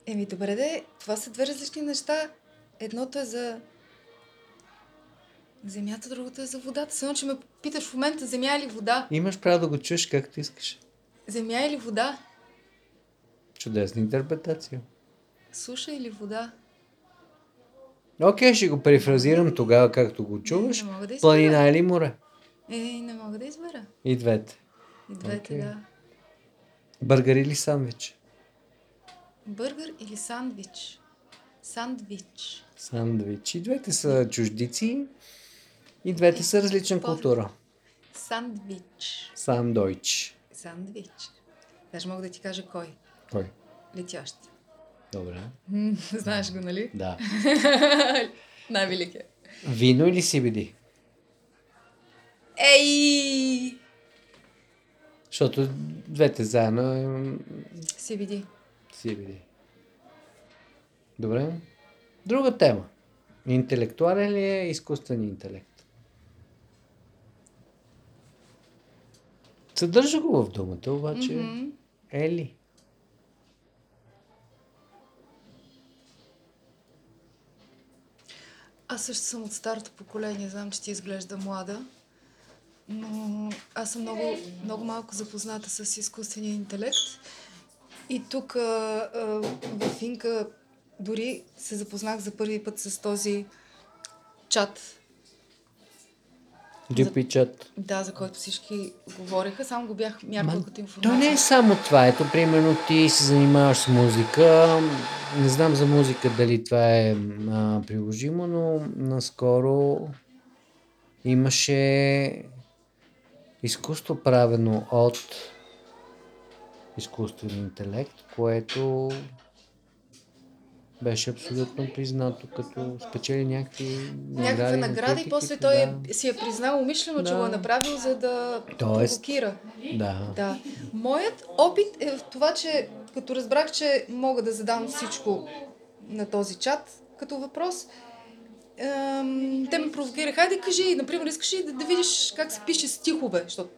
Еми, добре де, това са две различни неща. Едното е за земята, другото е за водата. Само, че ме питаш в момента земя или вода. Имаш право да го чуеш както искаш. Земя или вода? Чудесна интерпретация. Суша или вода? Окей, ще го перифразирам тогава, както го чуваш. Не мога да избера. Планина или море? Е, не мога да избера. И двете. И двете, Окей. да. Бъргър или сандвич? Бъргър или сандвич? Сандвич. Сандвич. И двете са чуждици. И двете са различна култура. Сандвич. Сандойч. Сандвич. Даже мога да ти кажа кой. Кой? Летящ. Добре. Знаеш го, нали? Да. Най-великият. Вино или CBD? Ей! Защото двете заедно е CBD. CBD. Добре. Друга тема. Интелектуален ли е изкуствен интелект? Съдържа го в думата, обаче Мгм. е ли? Аз също съм от старото поколение, знам, че ти изглежда млада, но аз съм много, много малко запозната с изкуствения интелект. И тук а, а, в Инка дори се запознах за първи път с този чат, Дюпичат. да, за който всички говореха, само го бях мяркал като То информация. не е само това. Ето, примерно, ти се занимаваш с музика. Не знам за музика дали това е а, приложимо, но наскоро имаше изкуство правено от изкуствен интелект, което беше абсолютно признато, като спечели някакви Някаква на награда и после той да. си е признал умишлено, че Да. го е направил, за да Тоест- провокира. Да. Да. Моят опит е в това, че като разбрах, че мога да задам всичко на този чат като въпрос, ем, те ме провокираха. Хайде, кажи, например, искаш ли да, да видиш как се пише стихове? Защото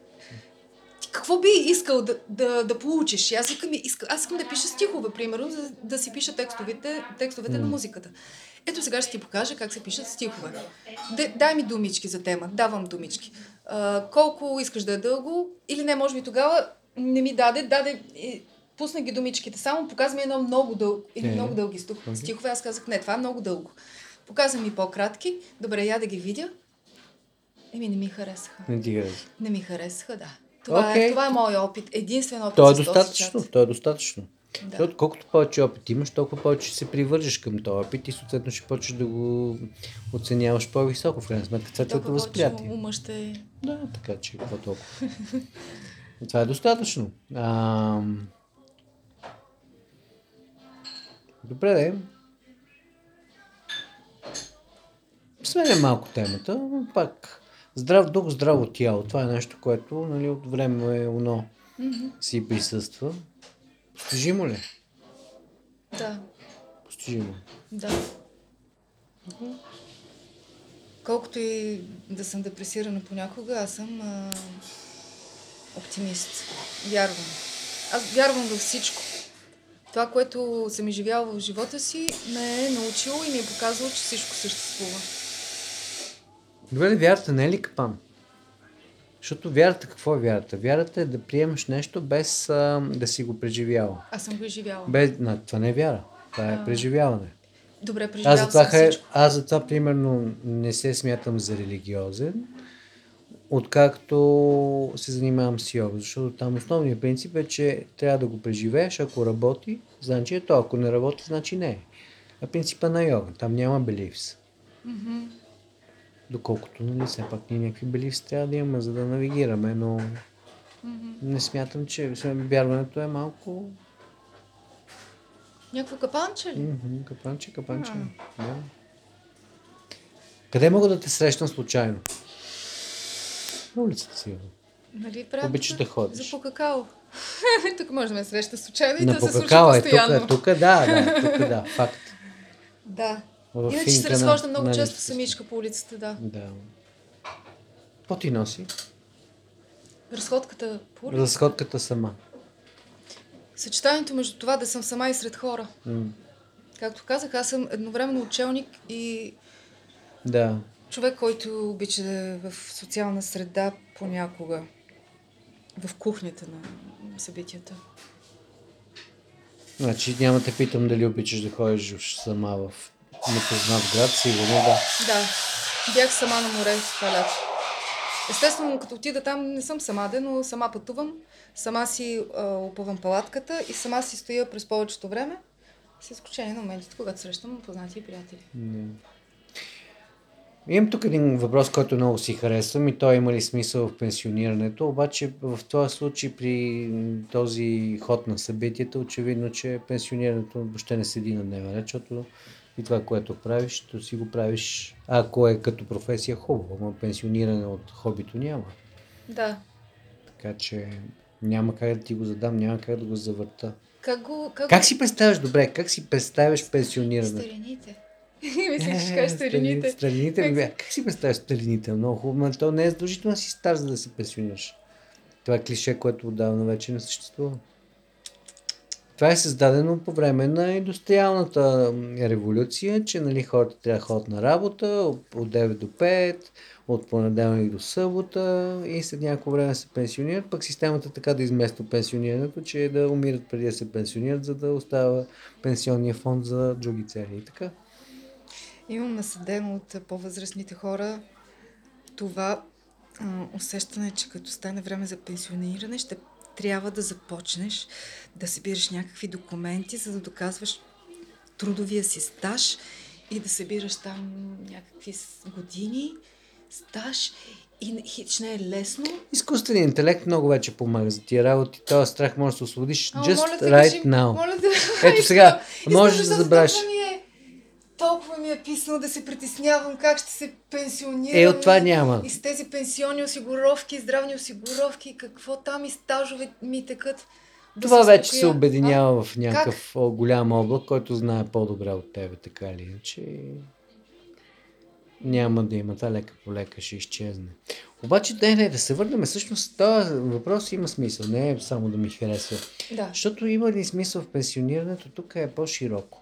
какво би искал да, да, да получиш? И Аз, искам, иска, аз искам да пиша стихове, примерно, за да си пиша текстовете, текстовете на музиката. Ето сега ще ти покажа как се пишат стихове. Д- дай ми думички за тема. Давам думички. А, колко искаш да е дълго? Или не, може би тогава не ми даде, даде, пусна ги думичките. Само показа ми едно много дълго, или Е. много дълги стихове. Аз казах, не, това е много дълго. Показа ми по-кратки. Добре, я да ги видя. Еми, не ми харесаха. Не ти харесва. Не ми харесаха, да. Това, Окей. е, това е моят опит. Единствен опит То е достатъчно. То е достатъчно. Да. Защото колкото повече опит имаш, толкова повече ще се привържеш към този опит и съответно ще почнеш да го оценяваш по-високо. В крайна сметка това е твоето възприятие. ума ще... Да, така че какво толкова. това е достатъчно. А... Добре, де. Сменя малко темата, но пак здрав дух, здраво тяло. Това е нещо, което нали, от време оно си присъства. Постижимо ли? Да, Постижимо. да. Колкото и да съм депресирана понякога, аз съм а, оптимист. Вярвам. Аз вярвам във всичко. Това, което съм изживяла в живота си, ме е научило и ми е показало, че всичко съществува. Добре, вярата не е ли капан? Защото вярата, какво е вярата? Вярата е да приемаш нещо без а, да си го преживяла. Аз съм го изживяла. Без, на, това не е вяра. Това е А. преживяване. Добре, Аз преживяла затова, съм всичко. аз затова, примерно, не се смятам за религиозен, откакто се занимавам с йога. Защото там основният принцип е, че трябва да го преживееш. Ако работи, значи е то. Ако не работи, значи не е. А принципа на йога. Там няма beliefs. Мгм. Доколкото, нали, все пак ние някакви beliefs трябва да имаме, за да навигираме, но Мгм. не смятам, че вярването е малко Някакво капанче ли? Мгм, Капанче, капанче. Да. Къде мога да те срещам случайно? На улицата си. Нали, правят Обичаш да ходиш. За по какао. тук може да ме среща случайно и На то се случва покакала е тук, постоянно. тук, да, да, тук, да, факт. Да. В Иначе се разхождам много на често самичка по улицата, да. Да. Какво ти носи? Разходката по улицата. Разходката сама. Съчетанието между това да съм сама и сред хора. М, Както казах, аз съм едновременно учелник и Да. човек, който обича да е в социална среда понякога. В кухнята на събитията. Значи няма те питам дали обичаш да ходиш сама в непознат град, сигурно да. Да, бях сама на море това лято. Естествено, като отида там, не съм сама, де, но сама пътувам, сама си а, опъвам палатката и сама си стоя през повечето време, с изключение на моментите, когато срещам познати и приятели. Не. Имам тук един въпрос, който много си харесвам и той има ли смисъл в пенсионирането, обаче в този случай при този ход на събитията, очевидно, че пенсионирането въобще не седи на дневен ред, защото и това, което правиш, то си го правиш, ако е като професия хубаво, но пенсиониране от хобито няма. Да. Така че няма как да ти го задам, няма как да го завърта. Как го... Как, Как си представяш, добре, как си представяш пенсионирането? Старините. Мислех, че ще кажеш старините. Старините, Как бе, как си представяш старините? Много хубаво, но то не е задължително да си стар, за да се пенсионираш. Това е клише, което отдавна вече не съществува. Това е създадено по време на индустриалната революция, че нали, хората трябва да ходят на работа от 9 до 5, от понеделник до събота и след някакво време се пенсионират, пък системата така да измества пенсионирането, че да умират преди да се пенсионират, за да остава пенсионния фонд за други цели. И така. Имам наследено от по-възрастните хора това усещане, че като стане време за пенсиониране, ще трябва да започнеш да събираш някакви документи, за да доказваш трудовия си стаж и да събираш там някакви години, стаж и хич не е лесно. Изкуственият интелект много вече помага за тия работи. Този страх може да се освободиш Ама, just моля right кажи- now. Моля те, Ето сега, можеш да забравиш. Е, толкова ми е писано да се притеснявам как ще се пенсионирам. Е, от това няма. И с тези пенсионни осигуровки, здравни осигуровки, какво там и стажове ми текат. Да Това се вече се обединява в някакъв о, голям облак, който знае по-добре от тебе, така или иначе. Няма да има, та лека по лека ще изчезне. Обаче, не, не, да се върнем. Всъщност, този въпрос има смисъл, не е само да ми харесва. А? Да. Защото има ли смисъл в пенсионирането, тук е по-широко.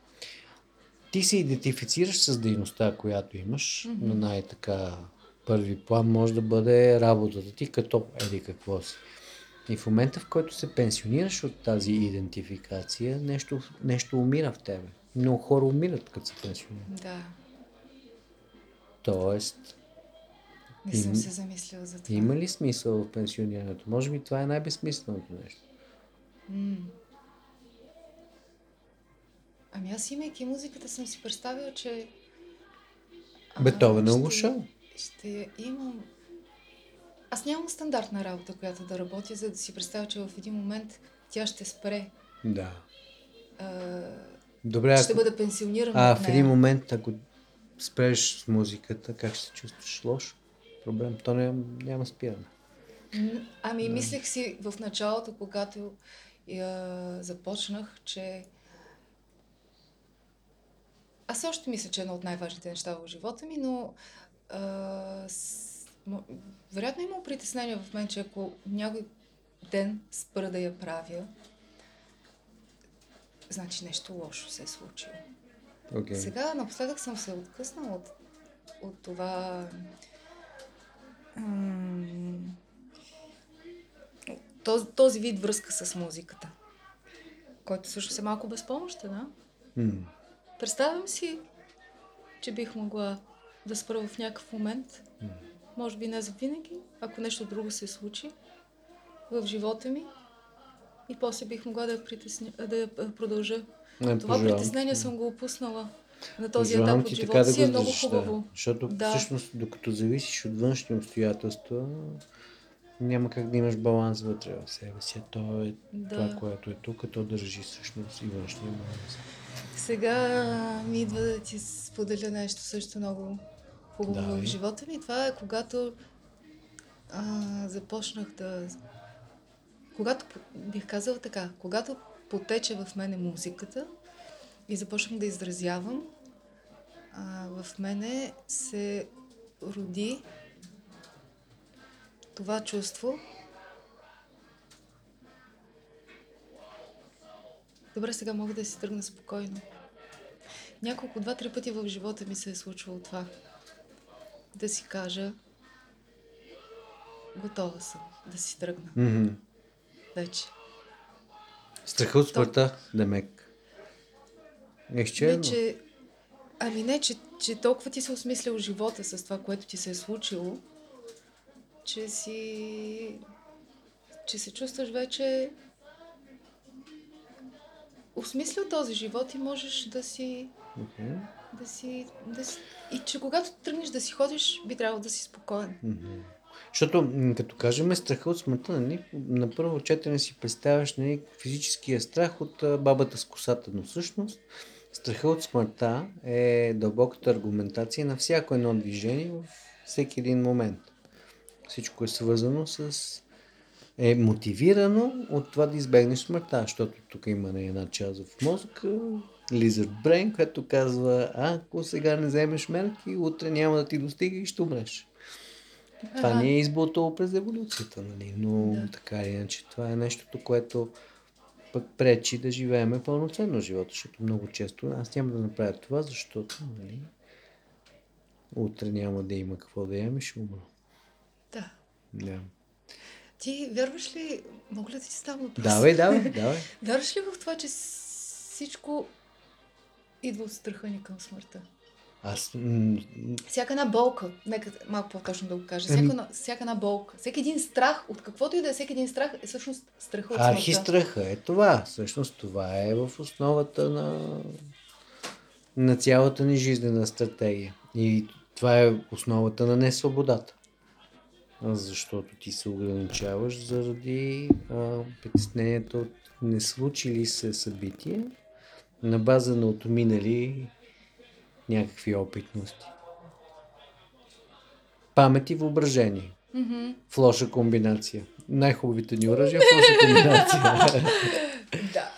Ти се идентифицираш с дейността, която имаш, mm-hmm. на най-така първи план може да бъде работата ти като еди какво си. И в момента, в който се пенсионираш от тази идентификация, нещо, нещо умира в тебе. Много хора умират, като се пенсионират. Да. Тоест, Не съм Им- се замислила за това. има ли смисъл в пенсионирането? Може би това е най-безсмисленото нещо. М. Ами аз имайки музиката съм си представила, че... Бетовен е ушъл. Ще имам... Аз нямам стандартна работа, която да работя, за да си представя, че в един момент тя ще спре. Да. А, Добре, ще ако... бъда пенсионирана А в един момент, ако спреш с музиката, как ще се чувстваш? Лошо? Проблем. То не, няма спиране. Ами, мислех си в началото, когато я започнах, че аз още мисля, че е едно от най-важните неща в живота ми, но а, с... вероятно има притеснение в мен, че ако някой ден спра да я правя, значи нещо лошо се е случило. Okay. Сега напоследък съм се откъснала от, от това. м, Този, този вид връзка с музиката, който също е малко безпомощен, да? М. Представям си, че бих могла да спра в някакъв момент, може би не за винаги, ако нещо друго се случи в живота ми и после бих могла да я, притесня, да я продължа. Не, Това пожелавам притеснение съм го опуснала на този Пожелавам етап от живота да си. Е го много издържиш, хубаво. Да. Защото Да. всъщност, докато зависиш от външни обстоятелства, няма как да имаш баланс вътре в себе си. То е Да. това, което е тук, то държи всъщност и външния баланс. Сега ми идва да ти споделя нещо също много хубаво в живота ми. Това е когато а, започнах да... Когато, бих казала така, когато потече в мене музиката и започнах да изразявам, а, в мене се роди това чувство. Добре, сега мога да си тръгна спокойно. Няколко, два-три пъти в живота ми се е случвало това. Да си кажа, готова съм да си тръгна Мгм. вече. Страха от смъртта, Демек. Изчезна. Не, че... Ами не, че, че толкова ти се осмислял живота с това, което ти се е случило, че си... че се чувстваш вече осмислил този живот и можеш да си... Мгм. Да си, да си... И че когато тръгнеш да си ходиш, би трябвало да си спокоен. Мгм. Защото, като кажем страха от смъртта, нали, на първо четене си представяш нали, физическия страх от бабата с косата, но всъщност страха от смъртта е дълбоката аргументация на всяко едно движение в всеки един момент. Всичко е свързано с... е мотивирано от това да избегнеш смъртта, защото тук има не една част в мозъка, Lizard Brain, която казва, ако сега не вземеш мерки, утре няма да ти достига и ще умреш. Това Ага. ни е избутало през еволюцията, нали? но Да. така или иначе това е нещото, което пък пречи да живееме пълноценно живота, защото много често аз няма да направя това, защото нали, утре няма да има какво да ям и ще умра. Да. Да. Ти вярваш ли... Мога ли да ти ставам въпрос? Давай, давай, давай. Вярваш ли в това, че всичко идва от страха ни към смъртта? Аз Всяка една болка, нека малко по-точно да го кажа, Ами- всяка, една- всяка една болка, всеки един страх, от каквото и да е всеки един страх, е всъщност страха от архистраха е това. Всъщност това е в основата на, на цялата ни жизнена стратегия. И това е основата на несвободата. Защото ти се ограничаваш заради а, притеснението от не случили се събития на база на отминали някакви опитности. Памет и въображение. Мгм. В лоша комбинация. Най-хубавите ни оръжия в лоша комбинация. Да.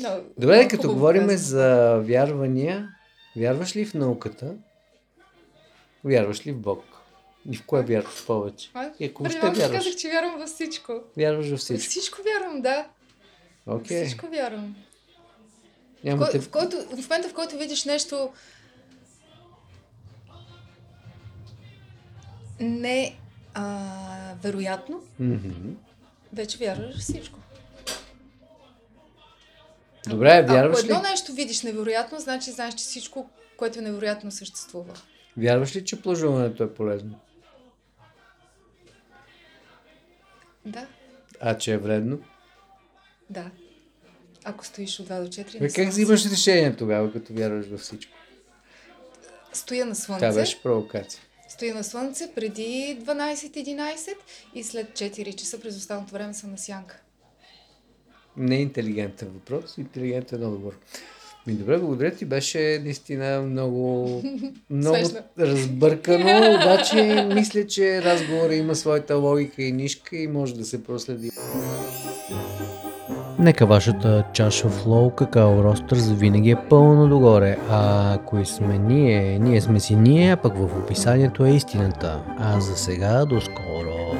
Но, Добре, като говорим казано. за вярвания, вярваш ли в науката? Вярваш ли в Бог? И в кое вярваш повече? А, И ако въобще вярваш? казах, че вярвам във всичко. Вярваш във Във всичко. всичко вярвам, да. Окей. Всичко вярвам. В, Нямате... кой, в, който, в момента, в който видиш нещо не а, вероятно, Мгм. вече вярваш във всичко. Добре, Ако вярваш ли? едно нещо видиш невероятно, значи знаеш, че всичко, което е невероятно, съществува. Вярваш ли, че плажуването е полезно? Да, А че е вредно? да. Ако стоиш от 2 до 4, Бе, как взимаш решение тогава, като вярваш във всичко? Стоя на слънце. Това беше провокация. Стоя на слънце преди 12-11 и след 4 часа през останалото време съм на сянка. Не е интелигентен въпрос, интелигентен отговор. Ми добре, благодаря ти. Беше наистина много, много Смешно. разбъркано, обаче мисля, че разговорът има своята логика и нишка и може да се проследи. Нека вашата чаша в лоу какао ростър завинаги е пълно догоре. А кои сме ние? Ние сме си ние, а пък в описанието е истината. А за сега до скоро!